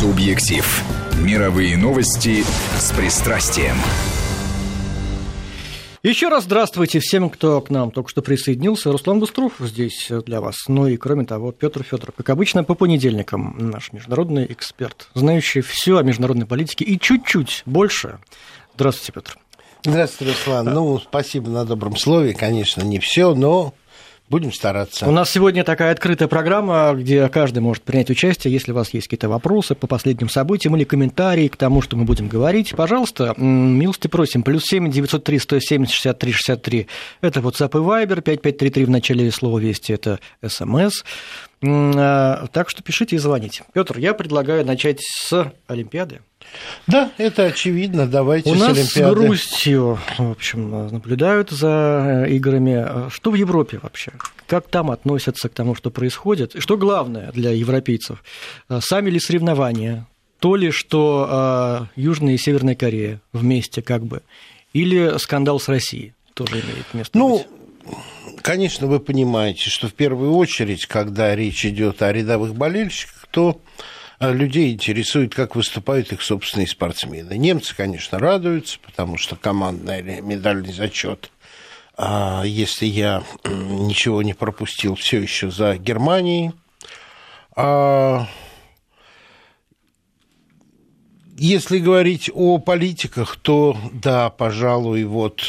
Субъектив. Мировые новости с пристрастием. Еще раз здравствуйте всем, кто к нам только что присоединился. Руслан Быстров здесь для вас. Ну и кроме того, Петр Федоров, как обычно, по понедельникам наш международный эксперт, знающий все о международной политике и чуть-чуть больше. Здравствуйте, Петр. Здравствуйте, Руслан. Ну, спасибо на добром слове. Конечно, не все, но Будем стараться. У нас сегодня такая открытая программа, где каждый может принять участие. Если у вас есть какие-то вопросы по последним событиям или комментарии к тому, что мы будем говорить, пожалуйста, милости просим. Плюс семь девятьсот три сто семьдесят шестьдесят три шестьдесят три. Это WhatsApp и Viber. Пять пять три три в начале слова «Вести» – это СМС. А, так что пишите и звоните. Петр, я предлагаю начать с Олимпиады. Да, это очевидно. Давайте У с нас Олимпиады. с грустью, в общем, наблюдают за э, играми. Что в Европе вообще? Как там относятся к тому, что происходит? И что главное для европейцев? Э, сами ли соревнования? То ли, что э, Южная и Северная Корея вместе как бы? Или скандал с Россией тоже имеет место Ну, быть? конечно, вы понимаете, что в первую очередь, когда речь идет о рядовых болельщиках, то а людей интересует, как выступают их собственные спортсмены. Немцы, конечно, радуются, потому что командный или медальный зачет, а если я ничего не пропустил, все еще за Германией. А если говорить о политиках, то да, пожалуй, вот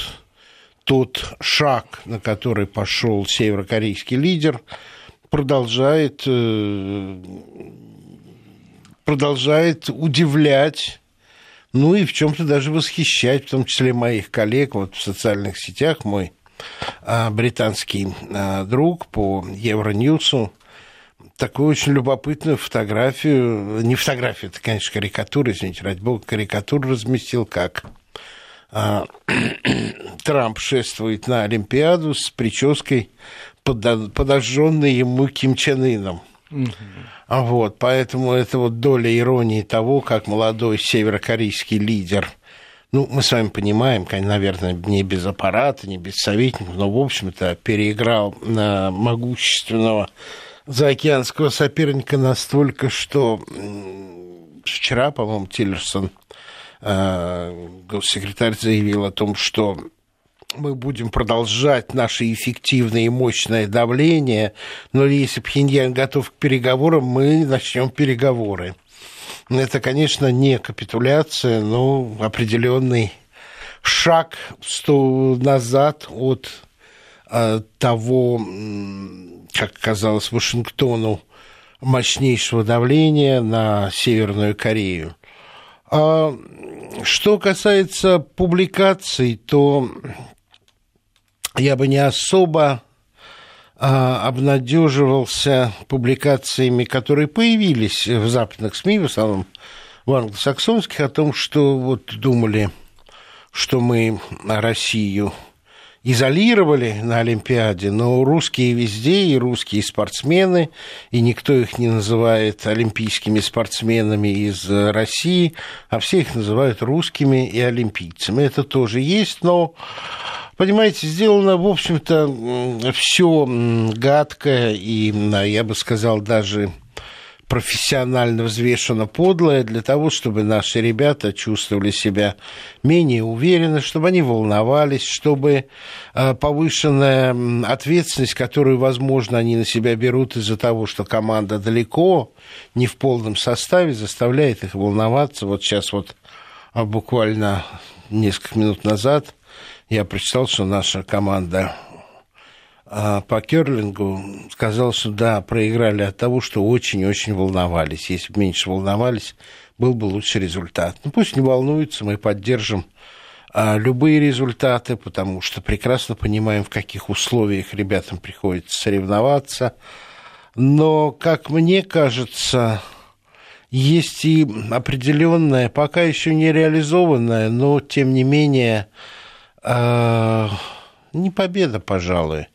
тот шаг, на который пошел северокорейский лидер, продолжает э, продолжает удивлять, ну и в чем-то даже восхищать, в том числе моих коллег вот в социальных сетях. Мой а, британский а, друг по Евроньюсу такую очень любопытную фотографию, не фотографию, это, конечно, карикатура, извините, ради бога, карикатуру разместил, как а, Трамп шествует на Олимпиаду с прической, подожженной ему Ким Чен Ыном. Угу. Вот, поэтому это вот доля иронии того, как молодой северокорейский лидер, ну, мы с вами понимаем, наверное, не без аппарата, не без советников, но, в общем-то, переиграл на могущественного заокеанского соперника настолько, что вчера, по-моему, Тиллерсон, э, госсекретарь, заявил о том, что мы будем продолжать наше эффективное и мощное давление, но если Пхеньян готов к переговорам, мы начнем переговоры. Это, конечно, не капитуляция, но определенный шаг назад от э, того, как казалось Вашингтону, мощнейшего давления на Северную Корею. А что касается публикаций, то я бы не особо а, обнадеживался публикациями, которые появились в западных СМИ, в основном в англосаксонских, о том, что вот думали, что мы Россию изолировали на Олимпиаде, но русские везде, и русские спортсмены, и никто их не называет олимпийскими спортсменами из России, а все их называют русскими и олимпийцами. Это тоже есть, но понимаете, сделано, в общем-то, все гадкое и, я бы сказал, даже профессионально взвешено подлое для того, чтобы наши ребята чувствовали себя менее уверенно, чтобы они волновались, чтобы э, повышенная ответственность, которую, возможно, они на себя берут из-за того, что команда далеко, не в полном составе, заставляет их волноваться. Вот сейчас вот а буквально несколько минут назад я прочитал, что наша команда по керлингу сказала, что да, проиграли от того, что очень-очень волновались. Если бы меньше волновались, был бы лучший результат. Ну, пусть не волнуются, мы поддержим а, любые результаты, потому что прекрасно понимаем, в каких условиях ребятам приходится соревноваться. Но, как мне кажется, есть и определенная, пока еще не реализованная, но тем не менее э, не победа, пожалуй,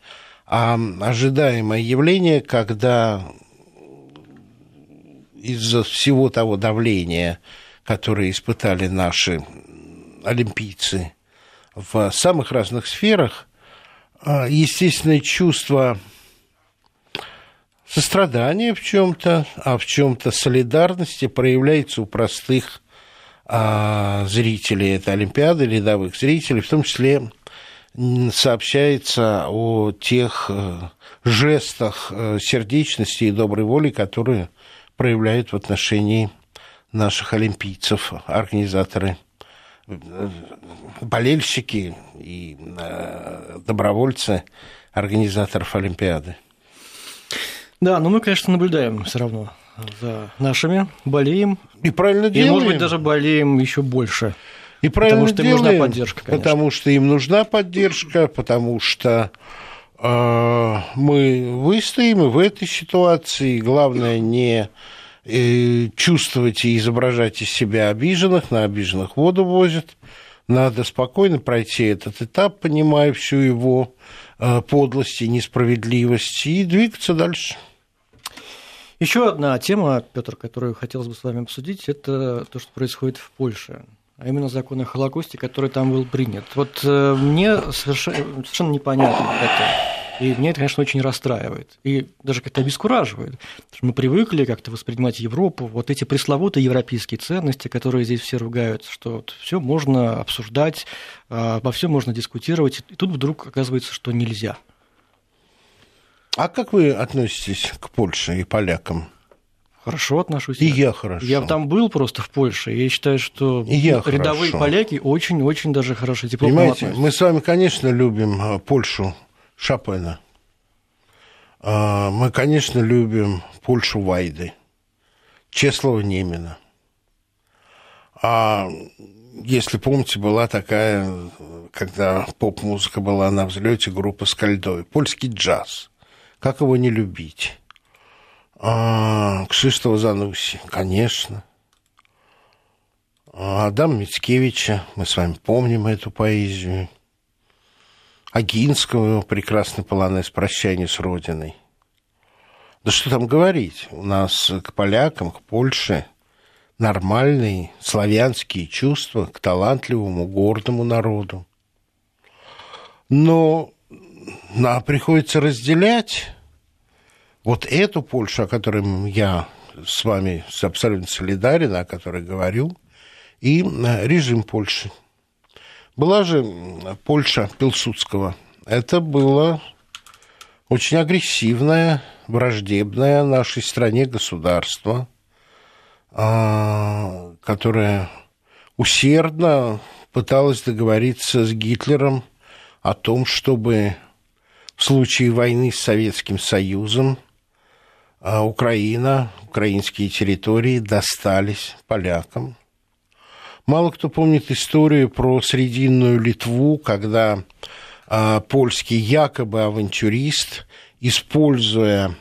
а ожидаемое явление, когда из-за всего того давления, которое испытали наши олимпийцы в самых разных сферах, естественное чувство сострадание в чем-то, а в чем-то солидарности проявляется у простых а, зрителей. Этой Олимпиады, рядовых зрителей, в том числе сообщается о тех э, жестах э, сердечности и доброй воли, которые проявляют в отношении наших олимпийцев, организаторы, э, болельщики и добровольцы организаторов Олимпиады. Да, но мы, конечно, наблюдаем все равно за нашими, болеем. И правильно делаем. И, может быть, даже болеем еще больше. И правильно потому что делаем, им нужна поддержка, конечно. Потому что им нужна поддержка, потому что э, мы выстоим и в этой ситуации. Главное не э, чувствовать и изображать из себя обиженных, на обиженных воду возят. Надо спокойно пройти этот этап, понимая всю его э, подлость и несправедливость, и двигаться дальше. Еще одна тема, Петр, которую хотелось бы с вами обсудить, это то, что происходит в Польше а именно закон о Холокосте, который там был принят. Вот э, мне совершенно, совершенно непонятно это. И меня это, конечно, очень расстраивает. И даже как-то обескураживает. Что мы привыкли как-то воспринимать Европу, вот эти пресловутые европейские ценности, которые здесь все ругают, что вот все можно обсуждать, а, обо всем можно дискутировать. И тут вдруг оказывается, что нельзя. А как вы относитесь к Польше и полякам? Хорошо отношусь. И я хорошо. Я там был просто в Польше. Я считаю, что и я рядовые хорошо. поляки очень-очень даже хорошо тепло Понимаете, мы с вами, конечно, любим а, Польшу Шопена. А, мы, конечно, любим Польшу Вайды, Чеслова Немина. А если помните, была такая, когда поп-музыка была на взлете, группа Скальдой, польский джаз. Как его не любить? А, Кшиштова Зануси, конечно. А, Адам Мицкевича, мы с вами помним эту поэзию. Агинского, прекрасный полонез «Прощание с Родиной». Да что там говорить, у нас к полякам, к Польше нормальные славянские чувства к талантливому, гордому народу. Но на, приходится разделять вот эту Польшу, о которой я с вами абсолютно солидарен, о которой говорю, и режим Польши. Была же Польша Пилсудского. Это было очень агрессивное, враждебное нашей стране государство, а, которое усердно пыталось договориться с Гитлером о том, чтобы в случае войны с Советским Союзом а Украина, украинские территории достались полякам. Мало кто помнит историю про Срединную Литву, когда а, польский якобы авантюрист, используя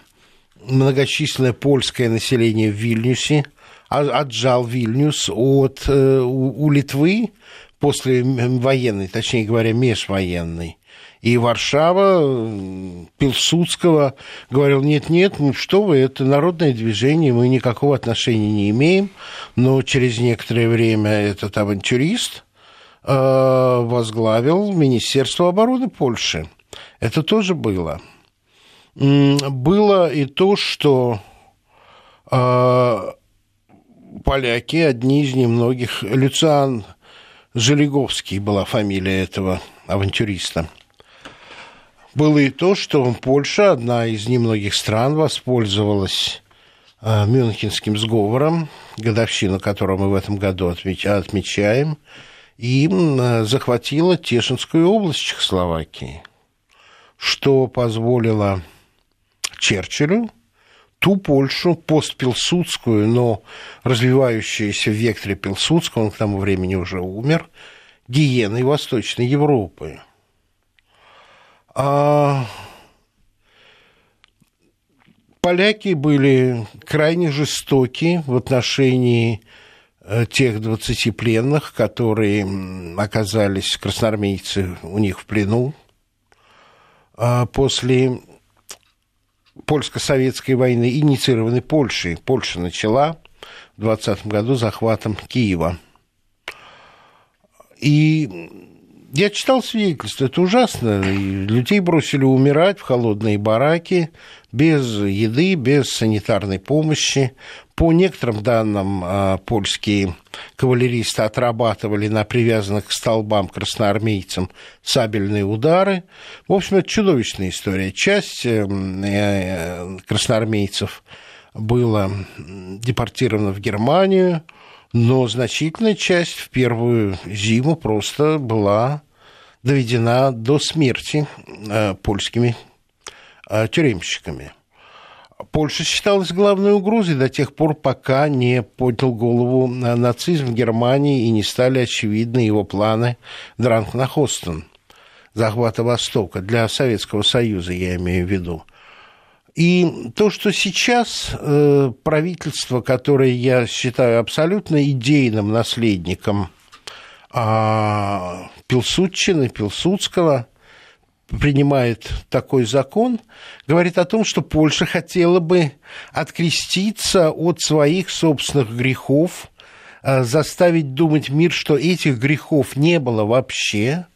многочисленное польское население в Вильнюсе, а, отжал Вильнюс от, э, у, у Литвы после военной, точнее говоря, межвоенной и Варшава Пилсудского говорил, нет-нет, ну что вы, это народное движение, мы никакого отношения не имеем, но через некоторое время этот авантюрист э, возглавил Министерство обороны Польши. Это тоже было. Было и то, что э, поляки, одни из немногих, Люциан Желеговский была фамилия этого авантюриста – было и то, что Польша, одна из немногих стран, воспользовалась э, Мюнхенским сговором, годовщину которого мы в этом году отмечаем, и захватила Тешинскую область Чехословакии, что позволило Черчиллю ту Польшу, постпилсудскую, но развивающуюся в векторе Пилсудского, он к тому времени уже умер, гиеной Восточной Европы. А поляки были крайне жестоки в отношении э, тех 20 пленных, которые оказались красноармейцы у них в плену. А после польско-советской войны, инициированной Польшей. Польша начала в 20 году захватом Киева. И я читал свидетельства, это ужасно. Людей бросили умирать в холодные бараки, без еды, без санитарной помощи. По некоторым данным, а, польские кавалеристы отрабатывали на привязанных к столбам красноармейцам сабельные удары. В общем, это чудовищная история. Часть э, э, красноармейцев была депортирована в Германию, но значительная часть в первую зиму просто была доведена до смерти э, польскими тюремщиками. Польша считалась главной угрозой до тех пор, пока не поднял голову нацизм в Германии и не стали очевидны его планы Дранкнахостен, захвата Востока, для Советского Союза, я имею в виду. И то, что сейчас э, правительство, которое я считаю абсолютно идейным наследником э, Пилсудчины, Пилсудского – принимает такой закон, говорит о том, что Польша хотела бы откреститься от своих собственных грехов, э, заставить думать мир, что этих грехов не было вообще,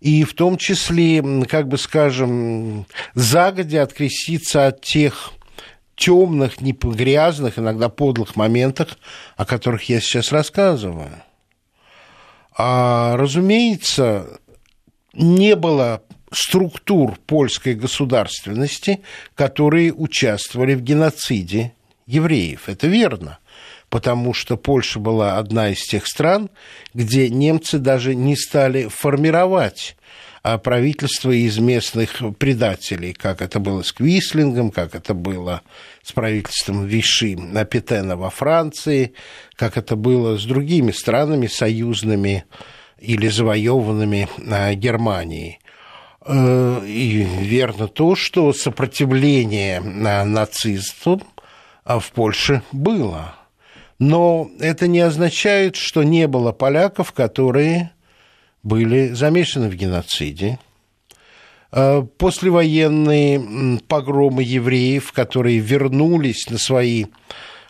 и в том числе, как бы скажем, загодя откреститься от тех темных, грязных, иногда подлых моментах, о которых я сейчас рассказываю. А, разумеется, не было структур польской государственности, которые участвовали в геноциде евреев. Это верно, потому что Польша была одна из тех стран, где немцы даже не стали формировать правительство из местных предателей, как это было с Квислингом, как это было с правительством Виши Петена во Франции, как это было с другими странами союзными или завоеванными а, Германией. Э, и верно то, что сопротивление нацистам а, в Польше было. Но это не означает, что не было поляков, которые были замешаны в геноциде. Э, послевоенные погромы евреев, которые вернулись на свои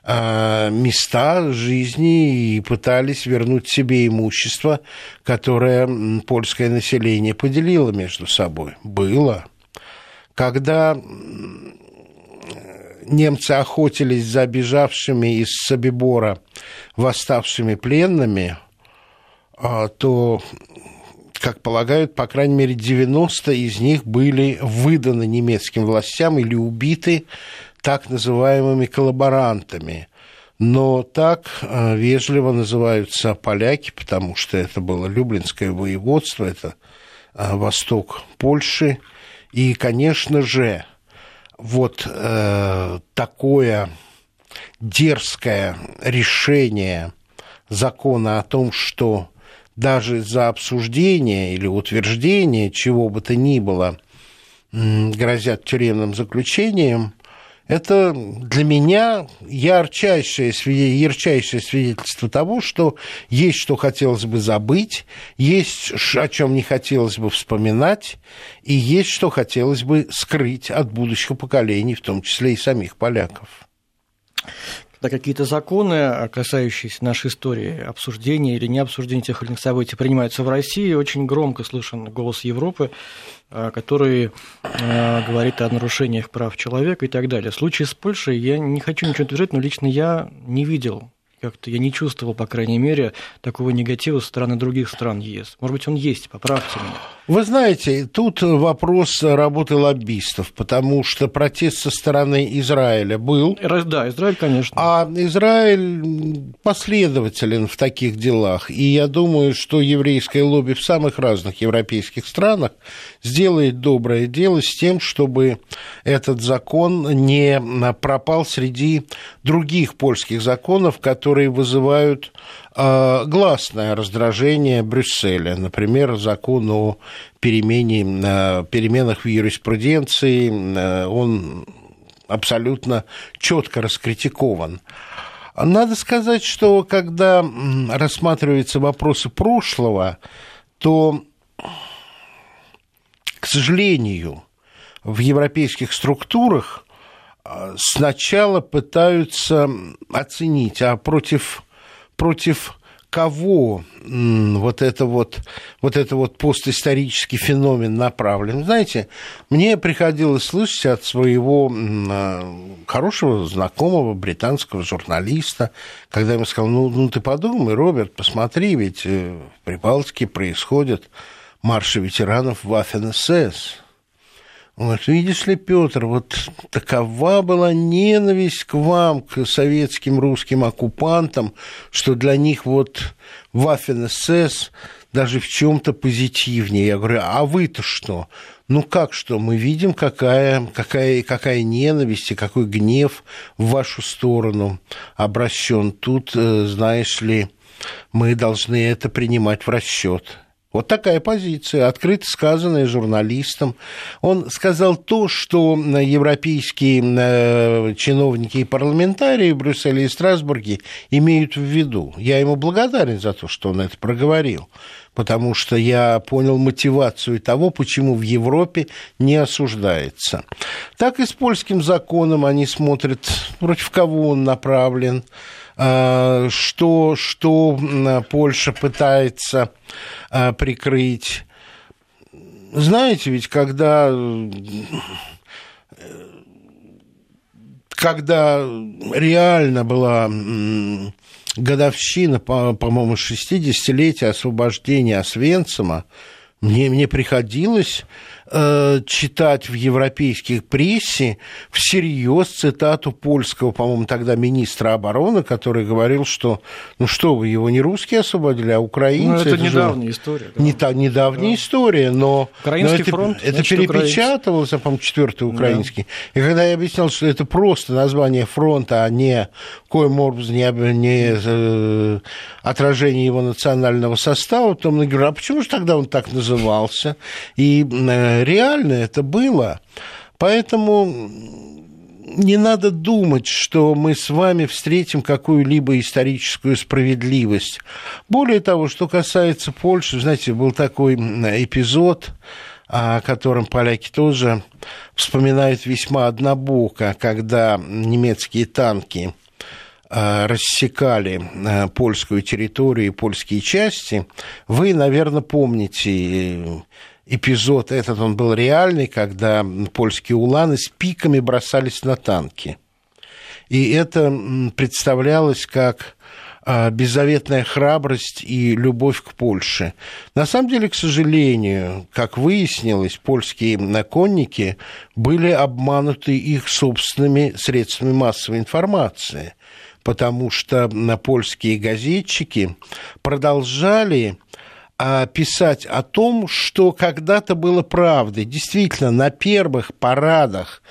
Э, места жизни и пытались вернуть себе имущество, которое польское население поделило между собой. Было. Когда немцы охотились за бежавшими из Собибора восставшими пленными, то, как полагают, по крайней мере, 90 из них были выданы немецким властям или убиты так называемыми коллаборантами. Но так э, вежливо называются поляки, потому что это было Люблинское воеводство, это э, восток Польши. И, конечно же, вот э, такое дерзкое решение закона о том, что даже за обсуждение или утверждение чего бы то ни было грозят тюремным заключением, это для меня ярчайшее, ярчайшее свидетельство того, что есть что хотелось бы забыть, есть о чем не хотелось бы вспоминать, и есть что хотелось бы скрыть от будущих поколений, в том числе и самих поляков когда какие-то законы, касающиеся нашей истории, обсуждения или не обсуждения тех или иных событий, принимаются в России, очень громко слышен голос Европы, Э, который э, говорит о нарушениях прав человека и так далее. В случае с Польшей я не хочу ничего утверждать, но лично я не видел как-то я не чувствовал, по крайней мере, такого негатива со стороны других стран ЕС. Может быть, он есть, поправьте меня. Вы знаете, тут вопрос работы лоббистов, потому что протест со стороны Израиля был. Да, Израиль, конечно. А Израиль последователен в таких делах. И я думаю, что еврейское лобби в самых разных европейских странах сделает доброе дело с тем, чтобы этот закон не пропал среди других польских законов, которые вызывают а, гласное раздражение Брюсселя. Например, закон о перемене, переменах в юриспруденции, он абсолютно четко раскритикован. Надо сказать, что когда рассматриваются вопросы прошлого, то, к сожалению, в европейских структурах сначала пытаются оценить, а против против кого вот это вот, вот это вот постисторический феномен направлен. Знаете, мне приходилось слышать от своего а, хорошего знакомого британского журналиста, когда ему сказал, ну, ну ты подумай, Роберт, посмотри, ведь э, в Прибалтике происходят марши ветеранов Waffen-СС. Вот, видишь ли, Петр, вот такова была ненависть к вам, к советским русским оккупантам, что для них вот Waffen СС даже в чем-то позитивнее. Я говорю, а вы-то что? Ну как что? Мы видим, какая, какая, какая ненависть и какой гнев в вашу сторону обращен. Тут, э, знаешь ли, мы должны это принимать в расчет. Вот такая позиция, открыто сказанная журналистом. Он сказал то, что европейские э, чиновники и парламентарии в Брюсселе и Страсбурге имеют в виду. Я ему благодарен за то, что он это проговорил потому что я понял мотивацию того, почему в Европе не осуждается. Так и с польским законом они смотрят, против кого он направлен, что, что Польша пытается а, прикрыть. Знаете, ведь когда когда реально была годовщина, по-моему, 60-летия освобождения Освенцима, мне, мне приходилось э, читать в европейской прессе всерьез цитату польского, по-моему, тогда министра обороны, который говорил, что, ну что вы, его не русские освободили, а украинцы. Ну, это, это недавняя же... история. Да. Не та, недавняя да. история, но, Украинский но это, фронт, это перепечатывалось, по-моему, четвертый украинский. Да. И когда я объяснял, что это просто название фронта, а не коим образом не, не э, отражение его национального состава, то мне говорят, а почему же тогда он так назывался? И э, реально это было. Поэтому не надо думать, что мы с вами встретим какую-либо историческую справедливость. Более того, что касается Польши, знаете, был такой эпизод, о котором поляки тоже вспоминают весьма однобоко, когда немецкие танки Э, рассекали э, польскую территорию и польские части. Вы, наверное, помните э, эпизод этот, он был реальный, когда польские уланы с пиками бросались на танки. И это представлялось как беззаветная храбрость и любовь к Польше. На самом деле, к сожалению, как выяснилось, польские конники были обмануты их собственными средствами массовой информации – потому что польские газетчики продолжали а, писать о том, что когда-то было правдой. Действительно, на первых парадах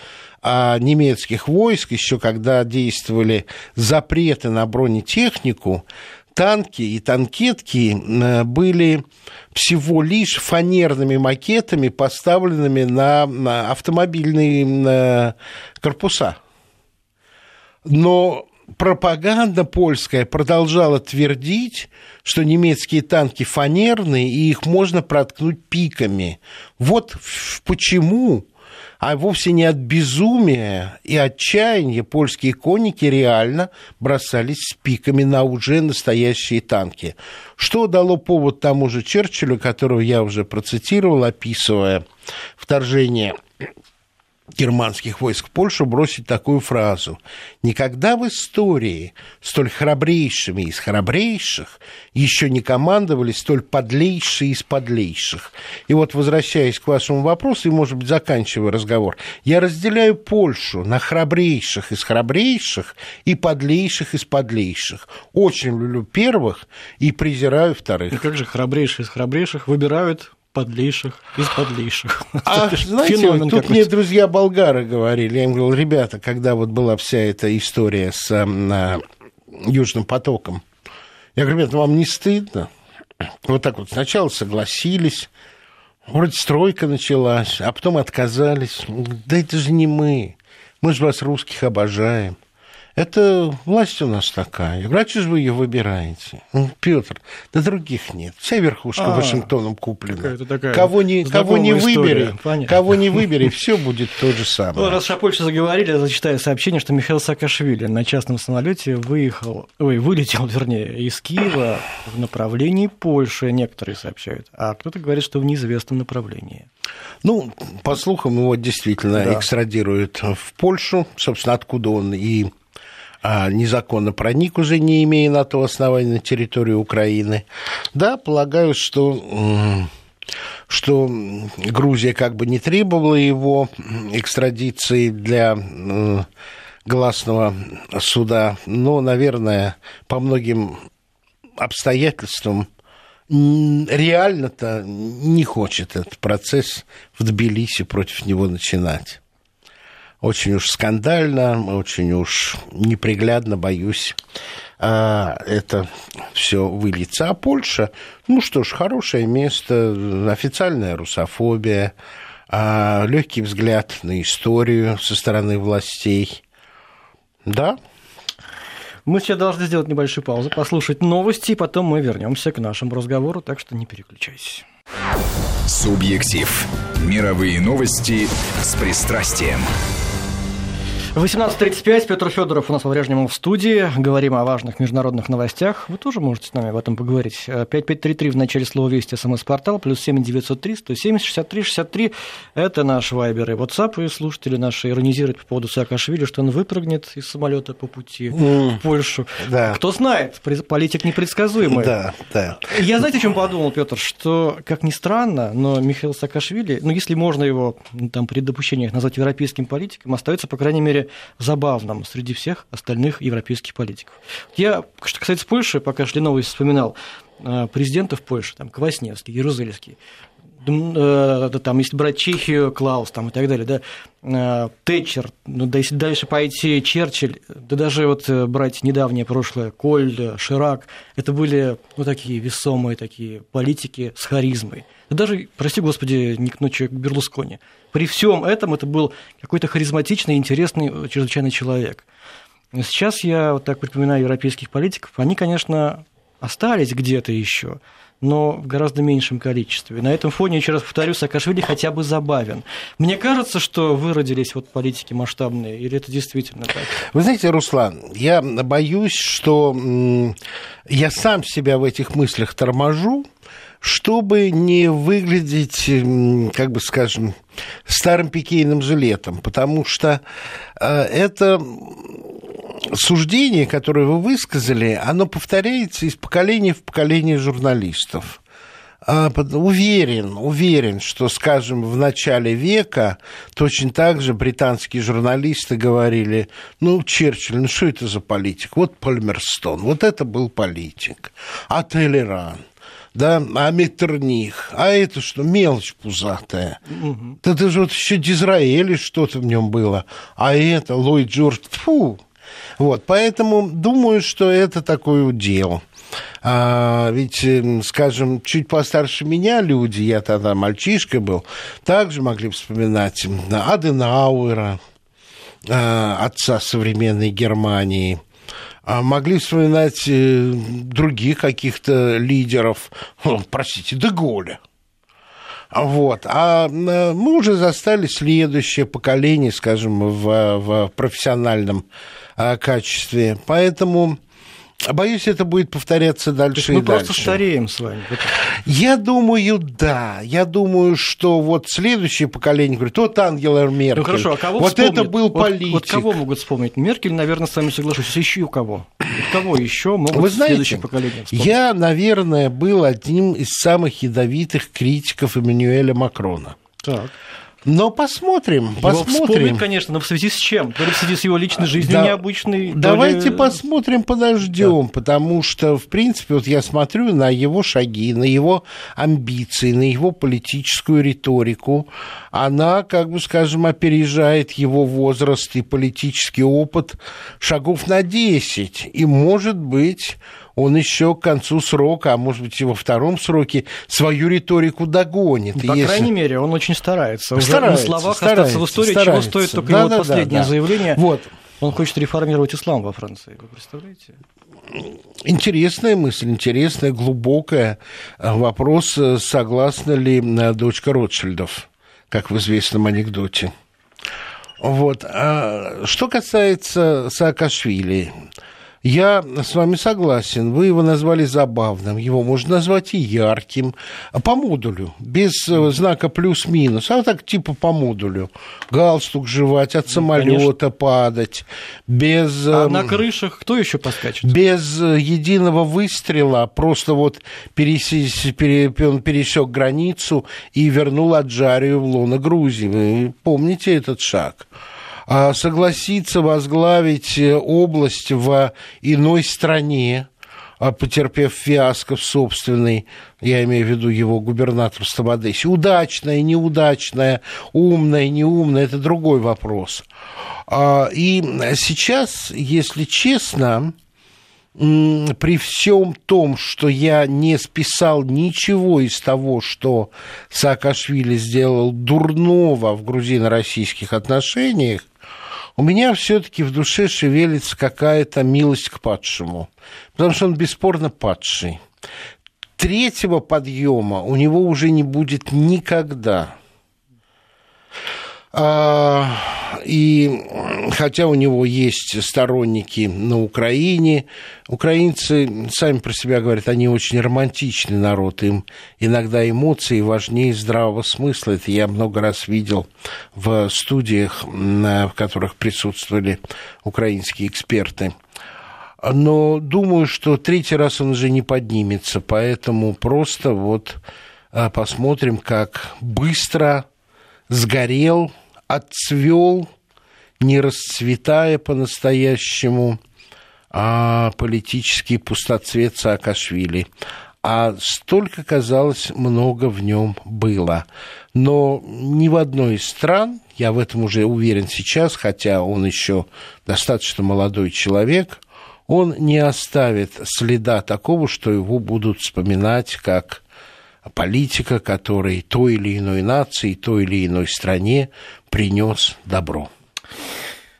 а, немецких войск, еще когда действовали запреты на бронетехнику, танки и танкетки были всего лишь фанерными макетами, поставленными на автомобильные корпуса. Но пропаганда польская продолжала твердить, что немецкие танки фанерные, и их можно проткнуть пиками. Вот почему, а вовсе не от безумия и отчаяния польские конники реально бросались с пиками на уже настоящие танки. Что дало повод тому же Черчиллю, которого я уже процитировал, описывая вторжение германских войск в Польшу бросить такую фразу. Никогда в истории столь храбрейшими из храбрейших еще не командовали столь подлейшие из подлейших. И вот, возвращаясь к вашему вопросу, и, может быть, заканчивая разговор, я разделяю Польшу на храбрейших из храбрейших и подлейших из подлейших. Очень люблю первых и презираю вторых. И как же храбрейшие из храбрейших выбирают подлейших из подлейших. А знаете, Феномен тут мне друзья болгары говорили, я им говорил, ребята, когда вот была вся эта история с а, Южным потоком, я говорю, ребята, вам не стыдно? Вот так вот сначала согласились, вроде стройка началась, а потом отказались. Да это же не мы. Мы же вас, русских, обожаем. Это власть у нас такая. Врачи же вы ее выбираете. Ну, Петр, да других нет. Вся верхушка а, Вашингтоном куплена. Кого не, кого не выбери, кого не выбери, все будет то же самое. Ну, раз о Польше заговорили, я зачитаю сообщение, что Михаил Саакашвили на частном самолете выехал, ой, вылетел, вернее, из Киева в направлении Польши, некоторые сообщают, а кто-то говорит, что в неизвестном направлении. Ну, по слухам, его действительно да. экстрадируют в Польшу, собственно, откуда он и незаконно проник, уже не имея на то основания на территорию Украины. Да, полагаю, что что Грузия как бы не требовала его экстрадиции для гласного суда, но, наверное, по многим обстоятельствам реально-то не хочет этот процесс в Тбилиси против него начинать очень уж скандально, очень уж неприглядно, боюсь, а, это все выльется. А Польша, ну что ж, хорошее место, официальная русофобия, а, легкий взгляд на историю со стороны властей. Да, мы сейчас должны сделать небольшую паузу, послушать новости, и потом мы вернемся к нашему разговору, так что не переключайтесь. Субъектив. Мировые новости с пристрастием. 18.35, Петр Федоров у нас по-прежнему в студии. Говорим о важных международных новостях. Вы тоже можете с нами об этом поговорить. 5533 в начале слова «Вести» смс-портал, плюс 7903 170 63 63. Это наш вайбер и WhatsApp. И слушатели наши иронизируют по поводу Саакашвили, что он выпрыгнет из самолета по пути mm, в Польшу. Да. Кто знает, политик непредсказуемый. Да, да. Я знаете, о чем подумал, Петр, что, как ни странно, но Михаил Саакашвили, ну, если можно его там, при допущениях назвать европейским политиком, остается, по крайней мере, забавным среди всех остальных европейских политиков. Я, что касается Польши, пока шли новости, вспоминал э, президентов Польши, там, Квасневский, Ярузельский, там, если брать Чехию, Клаус там, и так далее, да, э, Тэтчер, ну, да, если дальше пойти, Черчилль, да даже вот брать недавнее прошлое, Коль, Ширак, это были, ну, такие весомые такие политики с харизмой. Да даже, прости господи, не к ночи Берлускони. При всем этом это был какой-то харизматичный, интересный, чрезвычайно человек. Сейчас я вот так припоминаю европейских политиков, они, конечно, остались где-то еще, но в гораздо меньшем количестве. На этом фоне, еще раз повторю, Саакашвили хотя бы забавен. Мне кажется, что выродились вот политики масштабные, или это действительно так? Вы знаете, Руслан, я боюсь, что я сам себя в этих мыслях торможу, чтобы не выглядеть, как бы скажем, старым пикейным жилетом, потому что э, это суждение, которое вы высказали, оно повторяется из поколения в поколение журналистов. А, уверен, уверен, что, скажем, в начале века точно так же британские журналисты говорили, ну, Черчилль, ну, что это за политик? Вот Пальмерстон, вот это был политик. А Телеран – да, а Меттерних, а это что, мелочь пузатая. Угу. Да это же вот еще Дизраэли что-то в нем было, а это Ллойд Джордж, фу. Вот, поэтому думаю, что это такое удел. А, ведь, эм, скажем, чуть постарше меня люди, я тогда мальчишка был, также могли вспоминать Аденауэра, а, отца современной Германии, а могли вспоминать э, других каких-то лидеров, простите, Деголя. Вот. А э, мы уже застали следующее поколение, скажем, в, в профессиональном качестве. Поэтому Боюсь, это будет повторяться дальше и мы дальше. Мы просто стареем с вами. Я думаю, да. Я думаю, что вот следующее поколение говорит, вот Ангела Меркель. Ну хорошо, а кого Вот вспомнит? это был политик. Вот, вот кого могут вспомнить? Меркель, наверное, с вами соглашусь. Еще у кого? Кого еще могут Вы знаете, следующее поколение вспомнить? Я, наверное, был одним из самых ядовитых критиков Эммануэля Макрона. Так. Но посмотрим, его посмотрим. Вспомним, конечно, но в связи с чем? То ли в связи с его личной жизнью да, необычной. Давайте ли... посмотрим, подождем, да. потому что, в принципе, вот я смотрю на его шаги, на его амбиции, на его политическую риторику. Она, как бы скажем, опережает его возраст и политический опыт шагов на 10. И, может быть, он еще к концу срока, а может быть и во втором сроке, свою риторику догонит. По если... крайней мере, он очень старается. Уже старается, на словах старается, остаться в истории, старается. чего стоит только да, его да, последнее да, да. заявление. Вот. Он хочет реформировать ислам во Франции, вы представляете? Интересная мысль, интересная, глубокая. Вопрос, согласна ли дочка Ротшильдов, как в известном анекдоте. Вот. А что касается Саакашвили, я с вами согласен. Вы его назвали забавным. Его можно назвать и ярким. По модулю, без э, знака плюс-минус. А вот так типа по модулю. Галстук жевать, от самолета падать. Без... А эм, на крышах кто еще поскачет? Без э, единого выстрела. Просто вот пересек, он пересек границу и вернул Аджарию в лоно Грузии. Вы помните этот шаг? А согласиться возглавить э, область в иной стране, а потерпев фиаско в собственной, я имею в виду его губернаторство в Одессе, удачное, неудачное, умное, неумное, это другой вопрос. А, и сейчас, если честно, при всем том, что я не списал ничего из того, что Саакашвили сделал дурного в грузино-российских отношениях, у меня все-таки в душе шевелится какая-то милость к падшему, потому что он бесспорно падший. Третьего подъема у него уже не будет никогда. А, и хотя у него есть сторонники на Украине, украинцы сами про себя говорят, они очень романтичный народ, им иногда эмоции важнее здравого смысла. Это я много раз видел в студиях, в которых присутствовали украинские эксперты. Но думаю, что третий раз он уже не поднимется, поэтому просто вот а, посмотрим, как быстро сгорел отцвел, не расцветая по-настоящему, а политический пустоцвет Саакашвили. А столько, казалось, много в нем было. Но ни в одной из стран, я в этом уже уверен сейчас, хотя он еще достаточно молодой человек, он не оставит следа такого, что его будут вспоминать как политика, который той или иной нации, той или иной стране принес добро.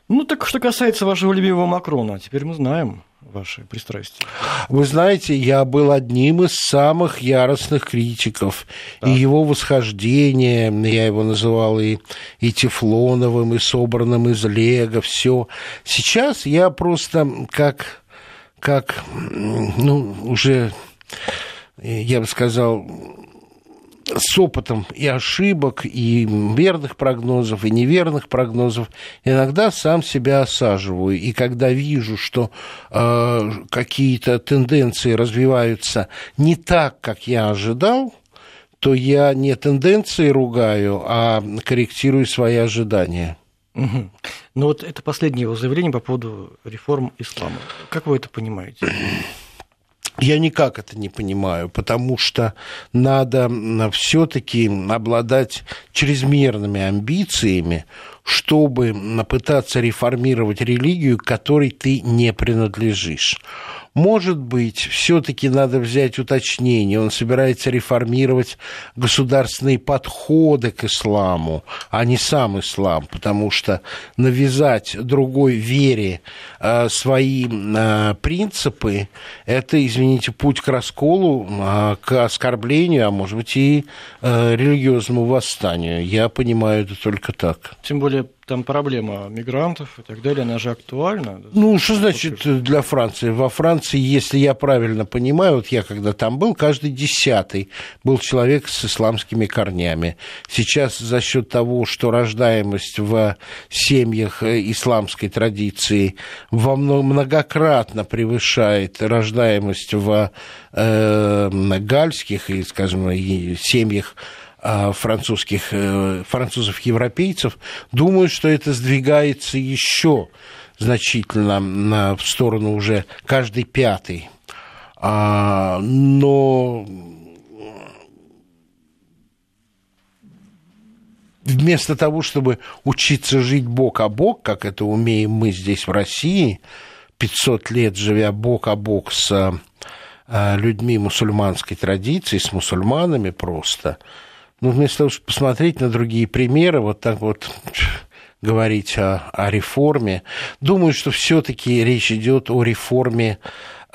Ну, так что касается вашего любимого Макрона, теперь мы знаем ваши пристрастия. Вы знаете, я был одним из самых яростных критиков. Так. И его восхождение, я его называл и, и тефлоновым, и собранным из лего, все. Сейчас я просто как, как ну, уже я бы сказал, с опытом и ошибок, и верных прогнозов, и неверных прогнозов, иногда сам себя осаживаю. И когда вижу, что э, какие-то тенденции развиваются не так, как я ожидал, то я не тенденции ругаю, а корректирую свои ожидания. Угу. Ну вот это последнее его заявление по поводу реформ ислама. Как вы это понимаете? Я никак это не понимаю, потому что надо все-таки обладать чрезмерными амбициями, чтобы пытаться реформировать религию, которой ты не принадлежишь. Может быть, все-таки надо взять уточнение. Он собирается реформировать государственные подходы к исламу, а не сам ислам, потому что навязать другой вере э, свои э, принципы – это, извините, путь к расколу, э, к оскорблению, а может быть и э, религиозному восстанию. Я понимаю это только так. Тем более там проблема мигрантов и так далее, она же актуальна. Ну, что значит для Франции? Во Франции, если я правильно понимаю, вот я когда там был, каждый десятый был человек с исламскими корнями. Сейчас за счет того, что рождаемость в семьях э, исламской традиции во многократно превышает рождаемость в э, гальских и, скажем, семьях французских, э, французов-европейцев, думаю, что это сдвигается еще значительно в сторону уже каждый пятый. А, но вместо того, чтобы учиться жить бок о бок, как это умеем мы здесь в России, 500 лет живя бок о бок с э, людьми мусульманской традиции, с мусульманами просто – ну, вместо того, чтобы посмотреть на другие примеры, вот так вот говорить о, о реформе. Думаю, что все-таки речь идет о реформе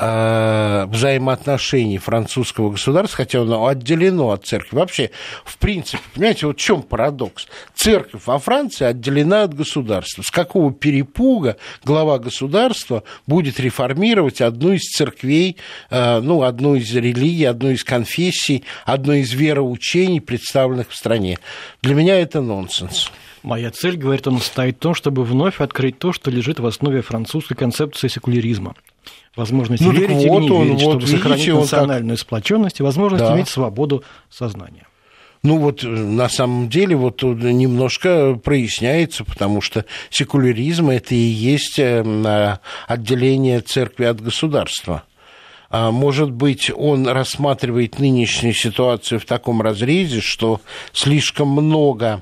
Э, взаимоотношений французского государства, хотя оно отделено от церкви. Вообще, в принципе, понимаете, вот в чем парадокс? Церковь во Франции отделена от государства. С какого перепуга глава государства будет реформировать одну из церквей, э, ну, одну из религий, одну из конфессий, одну из вероучений, представленных в стране? Для меня это нонсенс. Моя цель, говорит он, стоит в том, чтобы вновь открыть то, что лежит в основе французской концепции секуляризма возможность ну, верить вот или не он, верить, вот, чтобы видите, сохранить национальную как... сплоченность и возможность да. иметь свободу сознания. Ну вот э, на самом деле вот немножко проясняется, потому что секуляризм это и есть э, отделение церкви от государства. А может быть, он рассматривает нынешнюю ситуацию в таком разрезе, что слишком много а,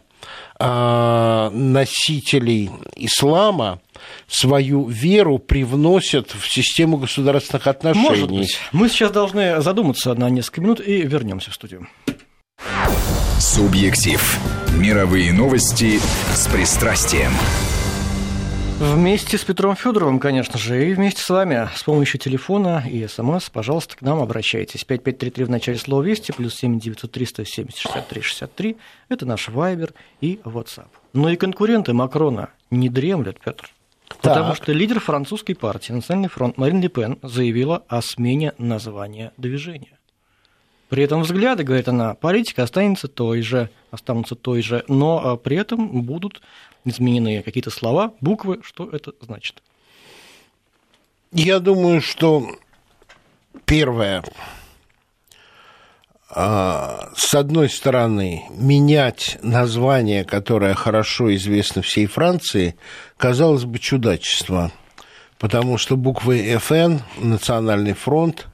носителей ислама свою веру привносят в систему государственных отношений. Может быть. Мы сейчас должны задуматься на несколько минут и вернемся в студию. Субъектив. Мировые новости с пристрастием. Вместе с Петром Федоровым, конечно же, и вместе с вами с помощью телефона и смс, пожалуйста, к нам обращайтесь. 5533 в начале слова «Вести», плюс 7 903 170 63 63. Это наш Вайбер и WhatsApp. Но и конкуренты Макрона не дремлют, Петр. Потому что лидер французской партии «Национальный фронт» Марин Ле Пен заявила о смене названия движения. При этом взгляды, говорит она, политика останется той же, останутся той же, но а, при этом будут изменены какие-то слова, буквы. Что это значит? Я думаю, что первое, а, с одной стороны, менять название, которое хорошо известно всей Франции, казалось бы чудачество, потому что буквы ФН, Национальный фронт,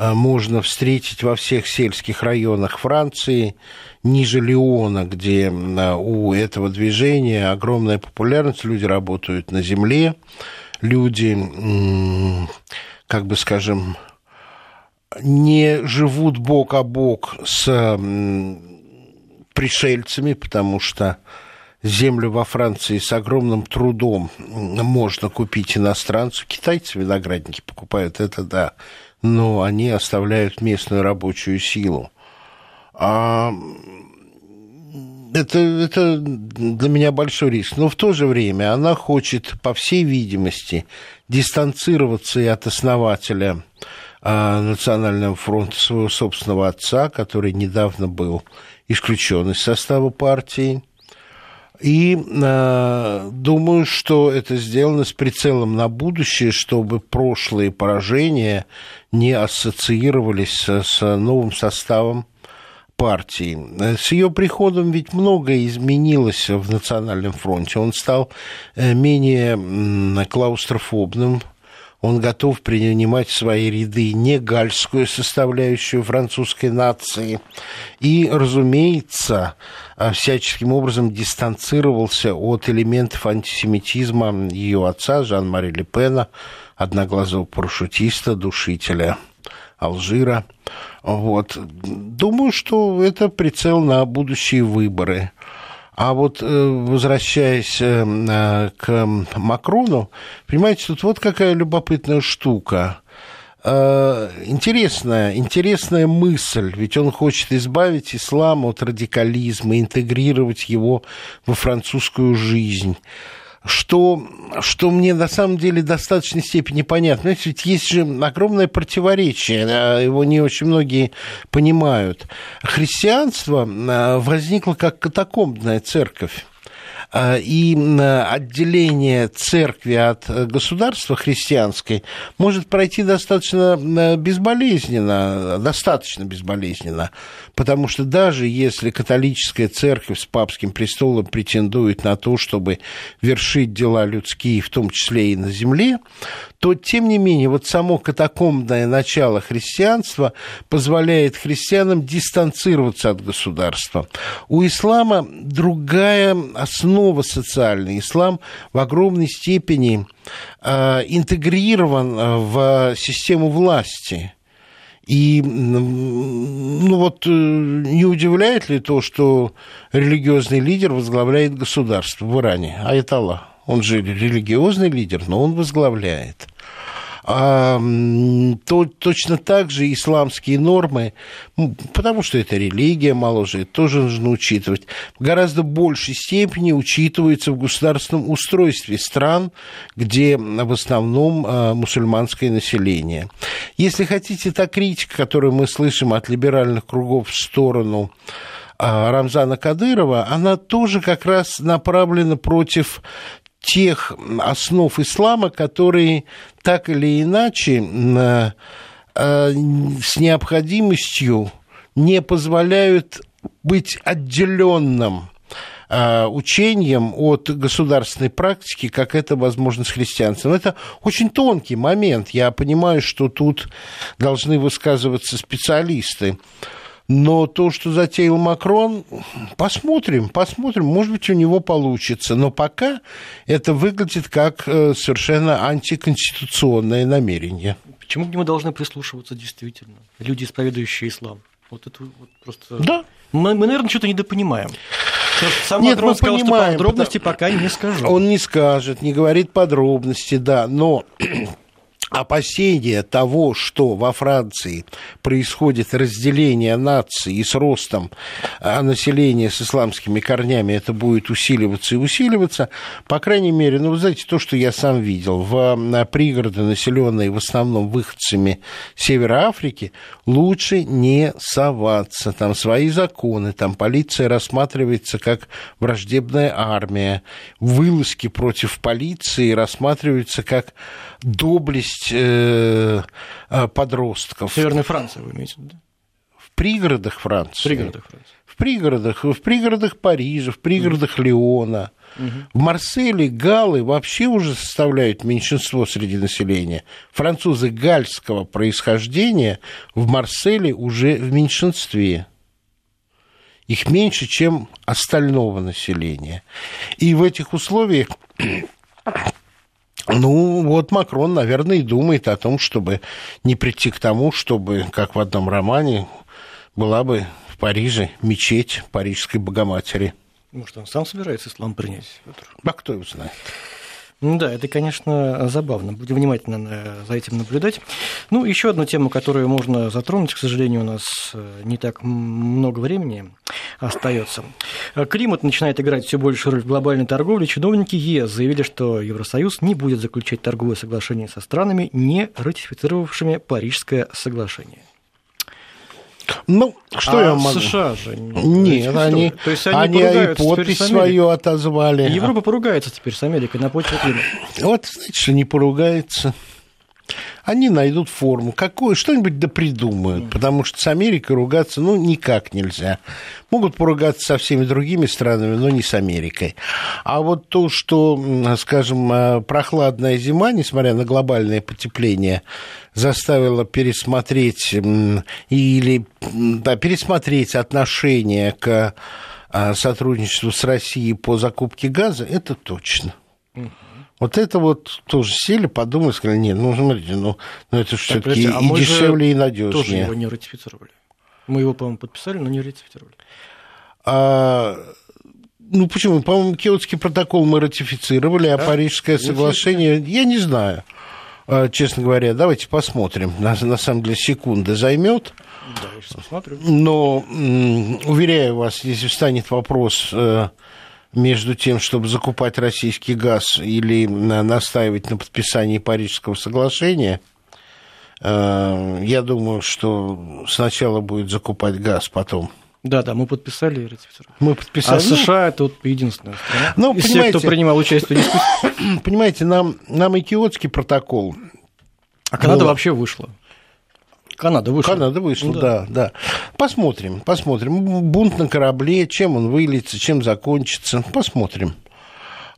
можно встретить во всех сельских районах Франции, ниже Леона, где а, у этого движения огромная популярность, люди работают на земле, люди, как бы скажем, не живут бок о бок с пришельцами, потому что землю во Франции с огромным трудом можно купить иностранцу. Китайцы виноградники покупают, это да но они оставляют местную рабочую силу. А это, это для меня большой риск. Но в то же время она хочет, по всей видимости, дистанцироваться и от основателя а, Национального фронта своего собственного отца, который недавно был исключен из состава партии. И э, думаю, что это сделано с прицелом на будущее, чтобы прошлые поражения не ассоциировались с, новым составом партии. С ее приходом ведь многое изменилось в Национальном фронте. Он стал э, менее клаустрофобным, он готов принимать в свои ряды не гальскую составляющую французской нации. И, разумеется, а, всяческим образом дистанцировался от элементов антисемитизма ее отца Жан-Мари Ле Пена, одноглазого парашютиста, душителя Алжира. Вот. Думаю, что это прицел на будущие выборы. А вот э, возвращаясь э, э, к Макрону, понимаете, тут вот какая любопытная штука. Интересная, интересная мысль, ведь он хочет избавить ислам от радикализма, интегрировать его во французскую жизнь что, что мне на самом деле в достаточной степени понятно. Знаете, ведь есть же огромное противоречие, его не очень многие понимают. Христианство а, возникло как катакомбная церковь. А, и отделение церкви от государства христианской может пройти достаточно безболезненно, достаточно безболезненно, потому что даже если католическая церковь с папским престолом претендует на то, чтобы вершить дела людские, в том числе и на земле, то, тем не менее, вот само катакомбное начало христианства позволяет христианам дистанцироваться от государства. У ислама другая основа социальная. Ислам в огромной степени э, интегрирован в систему власти – И ну вот не удивляет ли то, что религиозный лидер возглавляет государство в Иране, Аятолла? Он же религиозный лидер, но он возглавляет а, то, точно так же исламские нормы, потому что это религия, мало же, тоже нужно учитывать, в гораздо большей степени учитываются в государственном устройстве стран, где в основном а, мусульманское население. Если хотите, та критика, которую мы слышим от либеральных кругов в сторону а, Рамзана Кадырова, она тоже как раз направлена против тех основ ислама, которые так или иначе э, с необходимостью не позволяют быть отделенным э, учением от государственной практики, как это возможно с христианством. Это очень тонкий момент. Я понимаю, что тут должны высказываться специалисты. Но то, что затеял Макрон, посмотрим, посмотрим, может быть, у него получится. Но пока это выглядит как э, совершенно антиконституционное намерение. Почему к нему должны прислушиваться действительно люди, исповедующие ислам? Вот это вот просто... Да. Мы, мы наверное, что-то недопонимаем. Сам Нет, Макрон мы сказал, понимаем, что подробности пока не скажу. Он не скажет, не говорит подробности, да, но опасения того, что во Франции происходит разделение нации и с ростом а, населения с исламскими корнями это будет усиливаться и усиливаться, по крайней мере, ну, вы знаете, то, что я сам видел, в пригороды, населенные в основном выходцами Севера Африки, лучше не соваться. Там свои законы, там полиция рассматривается как враждебная армия. Вылазки против полиции рассматриваются как доблесть э, э, подростков. Северной Франции вы имеете в виду? В пригородах Франции. В пригородах Франции. В пригородах, в пригородах Парижа, в пригородах mm. Леона. В Марселе галы вообще уже составляют меньшинство среди населения. Французы гальского происхождения в Марселе уже в меньшинстве. Их меньше, чем остального населения. И в этих условиях ну, вот Макрон, наверное, и думает о том, чтобы не прийти к тому, чтобы, как в одном романе, была бы в Париже мечеть Парижской Богоматери. Может, он сам собирается ислам принять? А кто его знает? Ну да, это, конечно, забавно. Будем внимательно за этим наблюдать. Ну, еще одну тему, которую можно затронуть, к сожалению, у нас э, не так много времени остается. Климат начинает играть все большую роль в глобальной торговле. Чиновники ЕС заявили, что Евросоюз не будет заключать торговые соглашения со странами, не ратифицировавшими Парижское соглашение. Ну, что а я могу? США же Нет, они, То есть они, они и подпись свою отозвали. Европа поругается теперь с Америкой на почве климата. Вот, знаете, что не поругается они найдут форму, какую, что-нибудь да придумают, потому что с Америкой ругаться, ну, никак нельзя. Могут поругаться со всеми другими странами, но не с Америкой. А вот то, что, скажем, э, прохладная зима, несмотря на глобальное потепление, заставила пересмотреть или да, пересмотреть отношение к э, сотрудничеству с Россией по закупке газа, это точно. Вот это вот тоже сели, подумали, сказали, нет, ну, смотрите, ну, ну это же все-таки а и дешевле, и надежнее. тоже его не ратифицировали. Мы его, по-моему, подписали, но не ратифицировали. А, ну, почему? По-моему, Киотский протокол мы ратифицировали, а Парижское соглашение, я не знаю, а, честно говоря. Давайте посмотрим. На, на самом деле, секунда займет. Да, я сейчас посмотрю. Но, уверяю вас, если встанет вопрос э, между тем, чтобы закупать российский газ или настаивать на подписании Парижского соглашения, э, я думаю, что сначала будет закупать газ, потом. Да, да, мы подписали ратифицировали. Мы подписали. А США это вот единственная страна. Ну, из тех, кто принимал участие в дискуссии. Понимаете, нам, нам и Киотский протокол. А Канада ну, вообще вышла. Канада вышла. Канада вышла, да. да, да. Посмотрим, посмотрим. Бунт на корабле, чем он выльется, чем закончится. Посмотрим.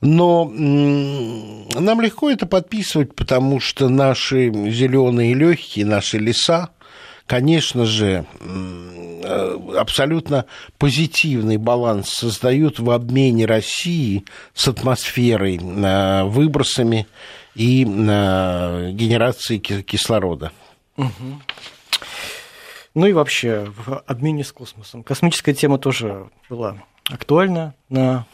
Но нам легко это подписывать, потому что наши зеленые легкие, наши леса, конечно же, э, абсолютно позитивный баланс создают в обмене России с атмосферой, э, выбросами и э, генерацией кислорода. Угу. Ну и вообще в обмене с космосом. Космическая тема тоже была актуальна на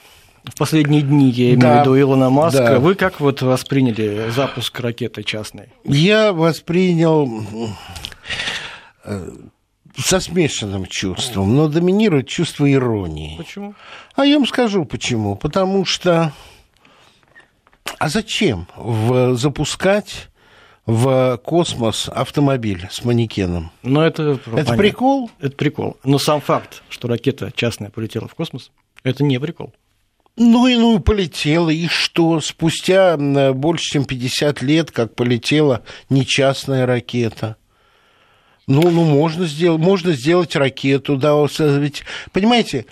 в последние дни, я имею да, в виду Илона Маска. Да. Вы как вот восприняли запуск ракеты частной? Я воспринял э, со смешанным чувством, но доминирует чувство иронии. Почему? А я вам скажу почему. Потому что... А зачем в... запускать в космос автомобиль с манекеном? Но это, это понятно. прикол? Это прикол. Но сам факт, что ракета частная полетела в космос, это не прикол. Ну и ну и полетела, и что? Спустя больше, чем 50 лет, как полетела нечастная ракета. Ну, ну можно сделать, можно сделать ракету, да, ведь, понимаете,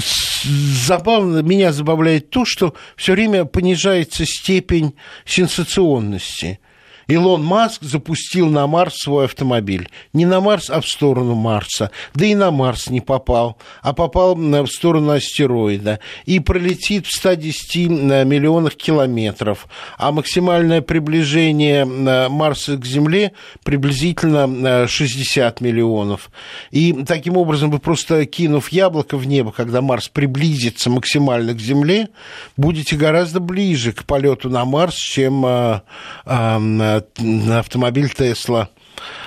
забавно, меня забавляет то, что все время понижается степень сенсационности. Илон Маск запустил на Марс свой автомобиль. Не на Марс, а в сторону Марса. Да и на Марс не попал, а попал в сторону астероида. И пролетит в 110 миллионах километров. А максимальное приближение Марса к Земле приблизительно 60 миллионов. И таким образом вы просто кинув яблоко в небо, когда Марс приблизится максимально к Земле, будете гораздо ближе к полету на Марс, чем автомобиль Тесла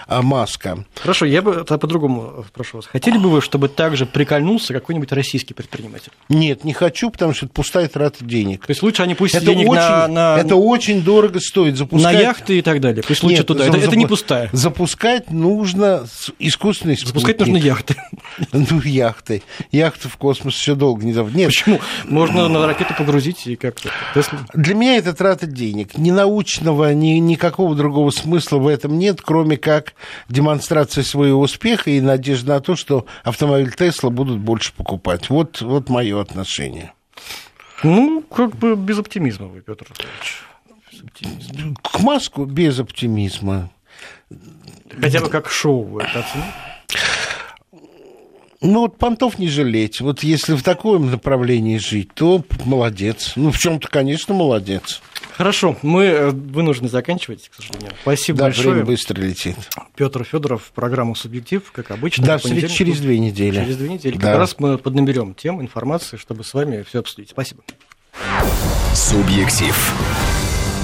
Маска. Хорошо, я бы по-другому прошу вас. Хотели бы вы, чтобы также прикольнулся какой-нибудь российский предприниматель? Нет, не хочу, потому что это пустая трата денег. То есть лучше они пусть это денег очень, на, на... Это очень дорого стоит. Запускать... На яхты и так далее. Пусть лучше Нет, туда. За, это, это не пустая. Запускать нужно искусственный спутник. Запускать нужно яхты. Ну, яхты. Яхты в космос еще долго не зовут. Нет. Почему? Можно на ракету погрузить и как-то. Для меня это трата денег. Ни научного, ни никакого другого смысла в этом нет, кроме как демонстрация своего успеха и надежда на то, что автомобиль Тесла будут больше покупать. Вот, вот мое отношение. Ну, как бы без оптимизма вы, Петр К Маску без оптимизма. Хотя бы как шоу вы это оцените? Ну, вот понтов не жалеть. Вот если в таком направлении жить, то молодец. Ну, в чем-то, конечно, молодец. Хорошо, мы э, вынуждены заканчивать, к сожалению. Спасибо да, большое. время быстро летит. Петр Федоров, программа «Субъектив», как обычно. Да, через две недели. Через две недели. Да. Как раз мы поднаберем тем информации, чтобы с вами все обсудить. Спасибо. Субъектив.